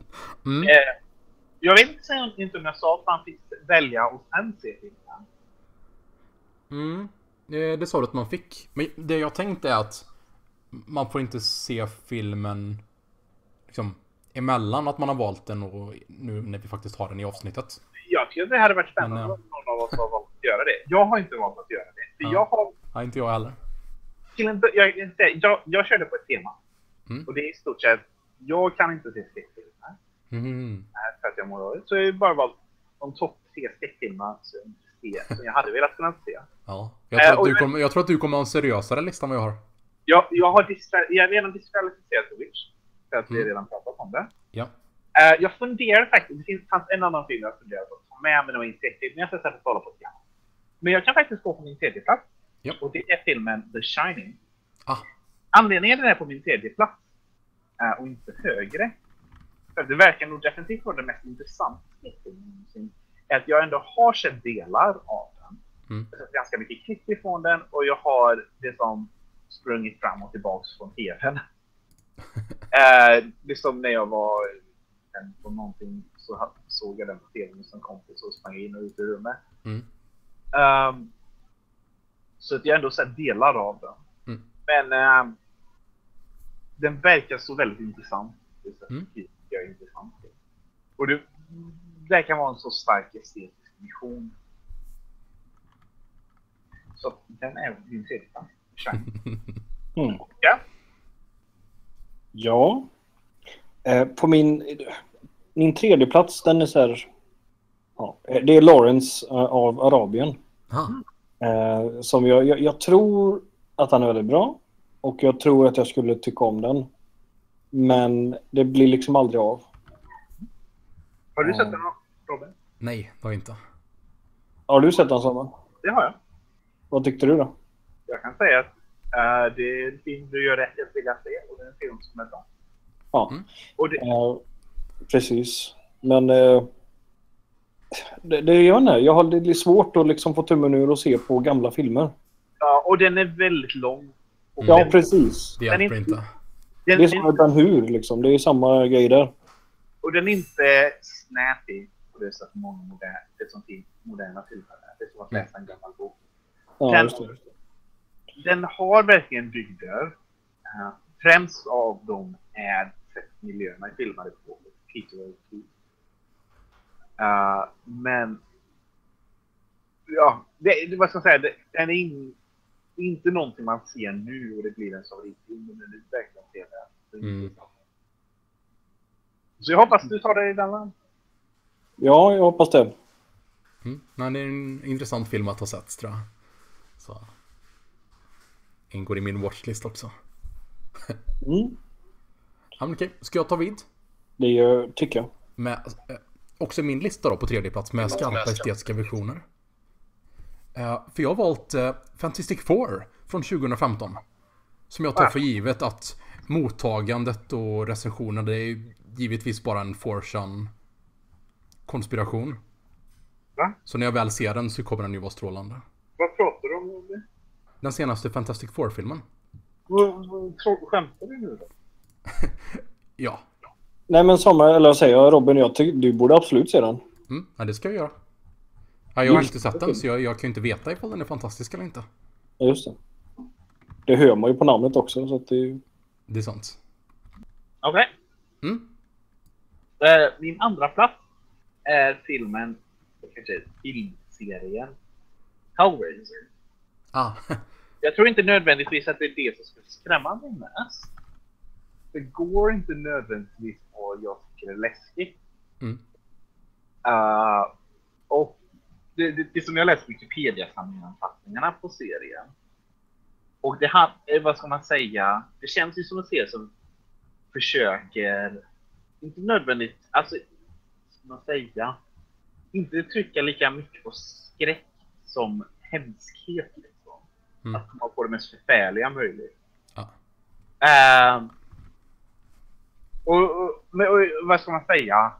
Mm. Eh, jag vet inte, inte om jag sa att man fick välja och sen se filmen. Mm. Eh, Det sa du att man fick. Men det jag tänkte är att man får inte se filmen liksom emellan att man har valt den och nu när vi faktiskt har den i avsnittet. Att det hade varit spännande om någon av oss har valt att göra det. Jag har inte valt att göra det. För Ja. jag har Nej, inte jag heller. en jag, jag, jag, jag körde på ett tema. Mm. Och det är i stort sett, jag kan inte se skräckfilmer. Mm. För att jag mår dåligt. Så jag har bara valt de topp tre skräckfilmer som som jag hade velat kunna se. Ja. Jag tror, Eh, att du kommer, jag tror att du kommer ha en seriösare lista än vad jag har. Jag, jag har jag har redan diskvalificerat The Witch. För att vi Mm. redan pratat om det. Ja. Eh, jag funderar faktiskt, det finns, fanns en annan film jag funderade på men det var inte riktigt. Men jag ska sätta kolla på igen. Men jag kan faktiskt gå på min tredje plats. Ja. Och det är filmen The Shining. Ah. Anledningen till den är på min tredje plats och inte högre. För det verkar nog definitivt vara det mest intressanta någonsin. Att jag ändå har sett delar av den. Mm. Jag har sett ganska mycket klipp ifrån den och jag har det som sprungit fram och tillbaks från tvn. eh, det är som när jag var på någonting så såg jag den på tvn som kompis och sprang in och ut ur rummet. Mm. Ehm, så att jag ändå sett delar av den. Mm. Men ehm, den verkar så väldigt intressant. Det är så Mm. jag är intressant. Och det, det kan vara en så stark estetisk vision. Så den är min tredje. Mm. Ja. Ja. Eh, på min, min tredje plats den är så här. Ja, eh, det är Lawrence eh, av Arabien. Eh, som jag, jag, jag tror att han är väldigt bra. Och jag tror att jag skulle tycka om den. Men det blir liksom aldrig av. Har du sett den Robin? Nej, det har jag inte. Har du sett den Samuel? Det har jag. Vad tyckte du då? Jag kan säga att eh, det är en film du gör rätt i att vilja se och det är en film som är bra. Ja, Mm. Och det, eh, precis. Men eh, det, det jag inte, jag har det är svårt att liksom få tummen ur och se på gamla filmer. ja, och den är väldigt lång. Och Ja, precis. Det är hjälper inte- den, Det är som Ben Hur liksom. Det är samma grej där. och den är inte snappy på det sättet många moderna, det som finns moderna filmer är. Det är som att läsa en gammal bok. Ja, Den- just det. Den har verkligen bygder. Uh, främst av dem är miljöerna i filmade på Peter. Uh, men ja, det, det, vad ska jag säga, det, den är in, inte någonting man ser nu och det blir en favoritfilm, men den är verkligen sevärd. Mm. Så jag hoppas du tar dig den. Ja, jag hoppas det. Mm. Nej, det är en intressant film att ha sett tror jag. Så. Ingår i min watchlist också. Mm. Ja, men okej. Ska jag ta vid? Det gör, tycker jag. Med, eh, också min lista då på tredje plats med skarpa estetiska visioner. Eh, för jag har valt eh, Fantastic Four från 2015. Som jag tar för givet att mottagandet och recensionerna det är givetvis bara en forsan konspiration. Va? Så när jag väl ser den så kommer den ju vara strålande. Vad pratar du om? Robin? Den senaste Fantastic Four-filmen. Skämtar du nu då? Ja. Nej men Samuel, eller säger jag Robin, jag tycker du borde absolut se den. Mm, ja, det ska jag göra. Ja, jag har Just inte sett den så jag, jag kan ju inte veta ifall den är fantastisk eller inte. Ja, just det. Det hör man ju på namnet också så att det är ju... Det är sant. Okej. Mm. Eh, Min andra plats är filmen, kanske filmserien, Hellraiser. Ah, Jag tror inte nödvändigtvis att det är det som skulle skrämma mig mest. Det går inte nödvändigtvis på jag tycker det är läskigt. mm. Uh, och det, det, det som jag läst Wikipedia-sammanfattningarna på serien. Och det har, eh, vad ska man säga, det känns ju som en serie som försöker, inte nödvändigt, alltså, ska man säga, inte trycka lika mycket på skräck som hemskhet. Liksom. Mm. Att komma på det mest förfärliga möjligt. Ja. Ehm, och, och, men, och vad ska man säga?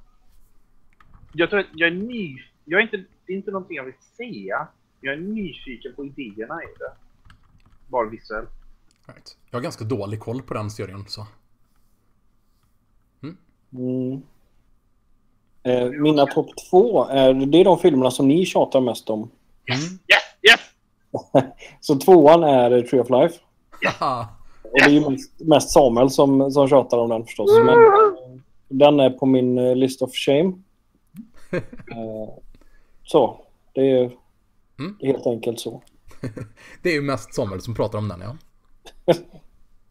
Jag tror att jag är ny... Jag är inte, det är inte någonting jag vill se. Jag är nyfiken på idéerna i det. Bara visuellt. right. Jag har ganska dålig koll på den serien så. Mm. Eh, mina topp två är, det är de filmerna som ni tjatar mest om. Yes! Mm. Yes! Yes! Så tvåan är Tree of Life. Haha. Och det är ju mest, mest Samuel som, som tjatar om den förstås. Men eh, den är på min eh, list of shame. Eh, så. Det är Mm. helt enkelt så. Det är ju mest Samuel som pratar om den ja.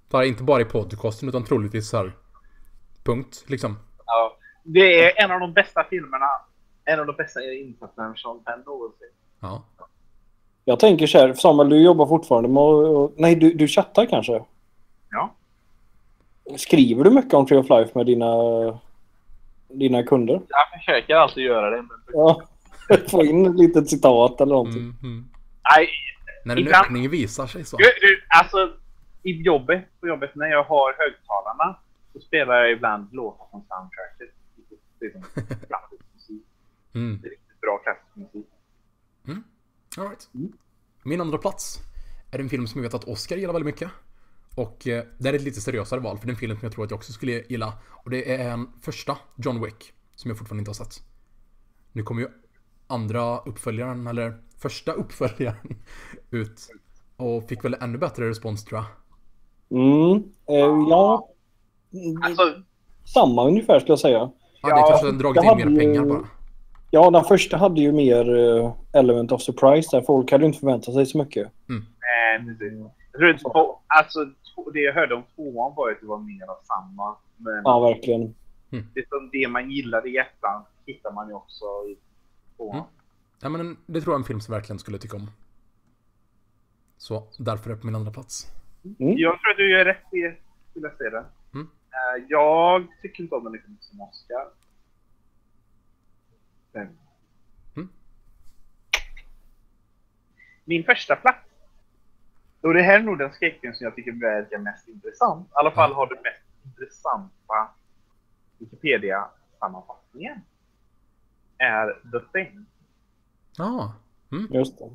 Bara inte bara i podcasten utan troligtvis så här. Punkt liksom. Ja. Det är en av de bästa filmerna. En av de bästa insatserna med Sean Penn någonsin. Ja. Jag tänker så här, Samuel du jobbar fortfarande med att- och, Nej, du, du chattar kanske? Ja. Skriver du mycket om Tree of Life med dina, dina kunder? Jag försöker alltid göra det. Men... Ja. Få in ett litet citat eller någonting. Mm, mm. Nej, När en Ibland- öppning visar sig så. Alltså, i jobbet, på jobbet när jag har högtalarna så spelar jag ibland låtar från soundtracket. Det är som klassisk musik. Mm. Det är riktigt bra klassisk musik. All right. Min andra plats är en film som jag vet att Oscar gillar väldigt mycket. Och eh, det är ett lite seriösare val för det är en film som jag tror att jag också skulle gilla. Och det är en första John Wick som jag fortfarande inte har sett. Nu kommer ju andra uppföljaren, eller första uppföljaren ut. Och fick väl ännu bättre respons tror jag. Mm. Eh, ja. Alltså, Samma ungefär skulle jag säga. Ja, det kanske har dragit jag in hade mer pengar bara. Ja, den första hade ju mer eh, element of surprise där. Folk hade ju inte förväntat sig så mycket. eh, precis. jag tror inte på, alltså, det jag hörde om tvåan var att det var mer av samma. Men Ja, verkligen. det, som det man gillade i ettan hittar man ju också i tvåan. Mm. Ja, men det tror jag är en film som verkligen skulle tycka om. Så därför är det på min andra plats. Mm. Jag tror att du gör rätt i att se den. Mm. Eh, jag tycker inte om den lika mycket som Oscar. Men... Mm. Min första plats. Och det här är nog den skräckfilm som jag tycker verkar mest intressant. I alla fall har den mest intressanta Wikipedia-sammanfattningen. Är The Thing. Ja. Mm. Just det.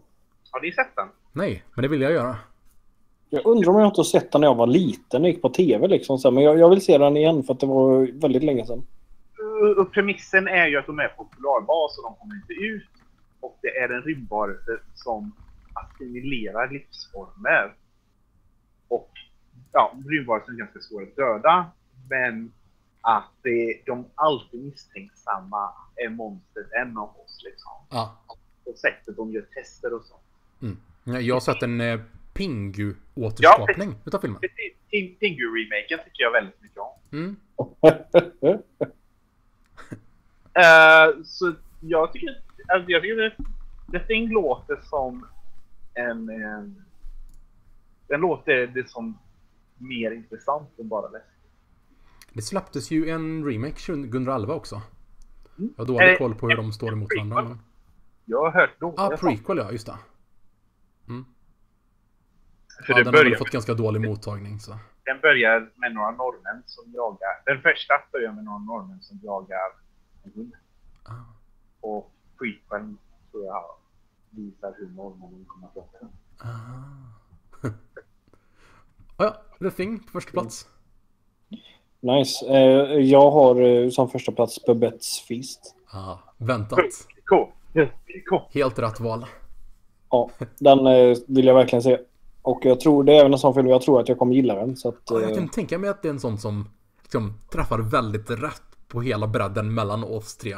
Har ni sett den? Nej, men det vill jag göra. Jag undrar om jag inte har sett den när jag var liten. Jag gick på tv liksom. Så här, Men jag, jag vill se den igen för att det var väldigt länge sedan. Uh, och premissen är ju att de är på polarbas och de kommer inte ut. Och det är en rymdvarelse som assimilerar livsformer. Och ja, rymdvarelsen är ganska svår att döda. Men att det, de alltid misstänksamma är monstret en av oss liksom. Ja. Och sättet de gör tester och så. Mm. Ja, Jag har sett en eh, Pingu-återskapning utav filmen. Tingu-remaken tycker jag väldigt mycket om. Mm. Eh, så jag tycker, alltså jag tycker det, The Thing låter som en, en... Den låter det som mer intressant än bara läskigt. Det släpptes ju en remake 2011 också. Jag har Eh, dålig koll på hur de står emot varandra. prequel. Men... Jag har hört dåliga Ah, prequel ja, just det. För Ja, det den har börjar, fått ganska dålig mottagning så. den börjar med några norrmän som jagar. Den första börjar med några norrmän som jagar en hund. Ah. Och prequeln tror jag visar hur norrmännen kommer att den. Ah. ah, ja, The Thing på första plats. Nice. Eh, jag har eh, som första plats Babette's Feast. Ah, väntat. Helt rätt val. Ja, den eh, vill jag verkligen se. Och jag tror det är även en sån film jag tror att jag kommer gilla den. Så att, Ja, jag eh, kan tänka mig att det är en sån som liksom, träffar väldigt rätt på hela bredden mellan oss tre.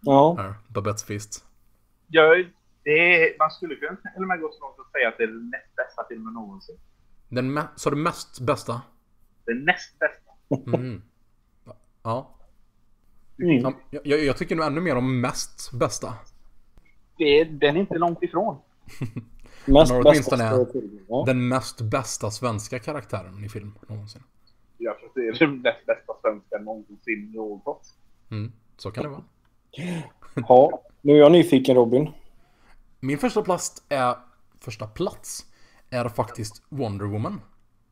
ja. Här, Babette's Feast. Jag, det är, man skulle kunna till och med gå så långt att säga att det är den näst bästa filmen någonsin. Den sa du mest bästa? Den näst bästa. Mm. Ja. Mm. ja jag, jag tycker nog ännu mer om mest bästa. Det är, den är inte långt ifrån. Mest Men bästa åtminstone film. Ja. Den mest bästa svenska karaktären i film någonsin. Jag tror att det är den näst bästa svenska någonsin något. Mm. Så kan det vara. ja. Nu är jag nyfiken Robin. Min första plats är första plats är faktiskt Wonder Woman.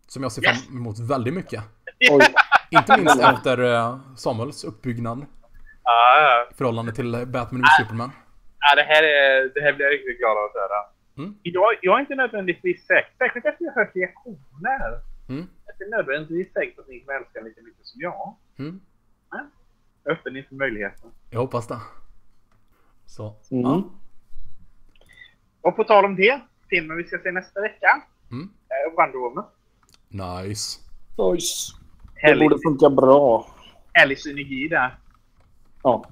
Som jag ser Yes! fram emot väldigt mycket. Oj. Inte minst efter eh, Samuels uppbyggnad Ja, i förhållande till Batman vs Superman. ja det, här är, det här blir jag riktigt glad av att höra. Mm. Jag, jag är inte nödvändigtvis säker, särskilt efter jag har hört reaktioner. Mm. Jag är inte nödvändigtvis säker på att ni kommer älska lika mycket som jag. Mm. Är öppen inför möjligheten. Jag hoppas det. Så, Mm. ja. Och på tal om det, filmen vi ska se nästa vecka Mm. är Wonder Woman. Nice. Nice. Det Härlig, borde funka bra. härlig synergi där. Ja.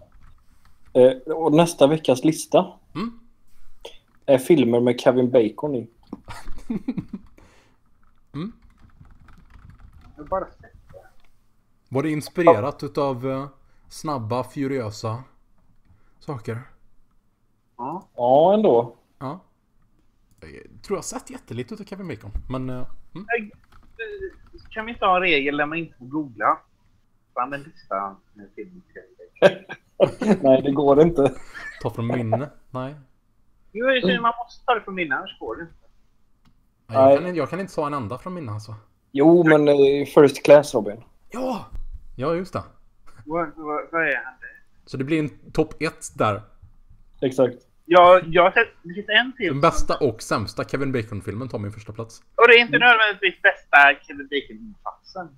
Eh, och nästa veckas lista Mm. är filmer med Kevin Bacon i. Jag bara sätter. Var det inspirerat utav eh, snabba, furiösa saker? Ja. Ja, ändå. Ja. Jag tror jag har sett jättelite utav Kevin Bacon. Men, eh, mm. Eh, Kan vi inte ha en regel där man inte får googla? Fram en lista med filmer. Nej, det går inte. ta från minne. Nej. Jo, man måste ta det från minne, annars går det inte. Nej, jag, kan, inte- jag kan inte ta en enda från minne alltså. Jo, men eh, First Class Robin. Ja! Ja, just det. Vad är han? Så det blir en topp ett där. Exakt. Jag, jag har sett, det finns en till. Den bästa och sämsta Kevin Bacon-filmen tar min första plats. Och det är inte nödvändigtvis bästa Kevin Bacon-insatsen.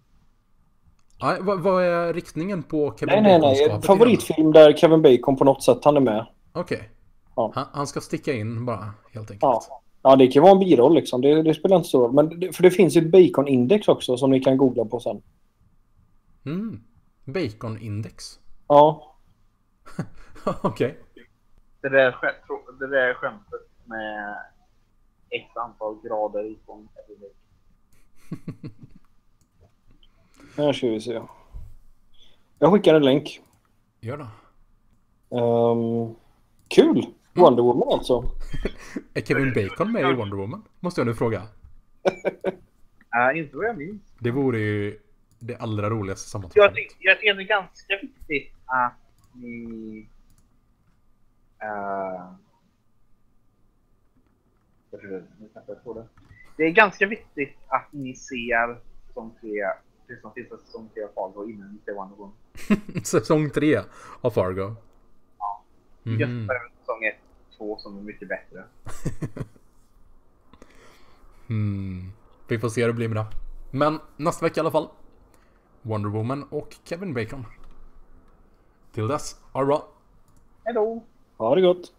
Nej, vad, vad är riktningen på Kevin Nej, nej, nej. I Favoritfilm där Kevin Bacon på något sätt han är med. Okej. Ja. Han, han ska sticka in bara, helt enkelt. Ja. Ja, det kan vara en biroll liksom. Det, det spelar inte så roll. Men det, för det finns ju ett Bacon-index också som ni kan googla på sen. Mm. Bacon-index. Ja. Okej. Det där, skämt, det där skämtet med ett antal grader ifrån. Här ska vi se. Jag skickar en länk. Gör det. Ehm, kul! Wonder Woman alltså. Är Kevin Bacon med i Wonder Woman? Måste jag nu fråga. Uh, inte vad jag minns. Det vore ju det allra roligaste Jag tycker, jag tycker det är ganska viktigt att ni... Uh, på det. Är ganska viktigt att ni ser säsong 3, det som finns i säsong 3 av Fargo innan ni ser Wonder Woman. Säsong tre av Fargo. Just Mhm. för säsong 1 2 som är mycket bättre. Hmm. Vi får se hur det blir med det. Men nästa vecka i alla fall. Wonder Woman och Kevin Bacon. Till dess, ha det bra. Hejdå! Ha det gott!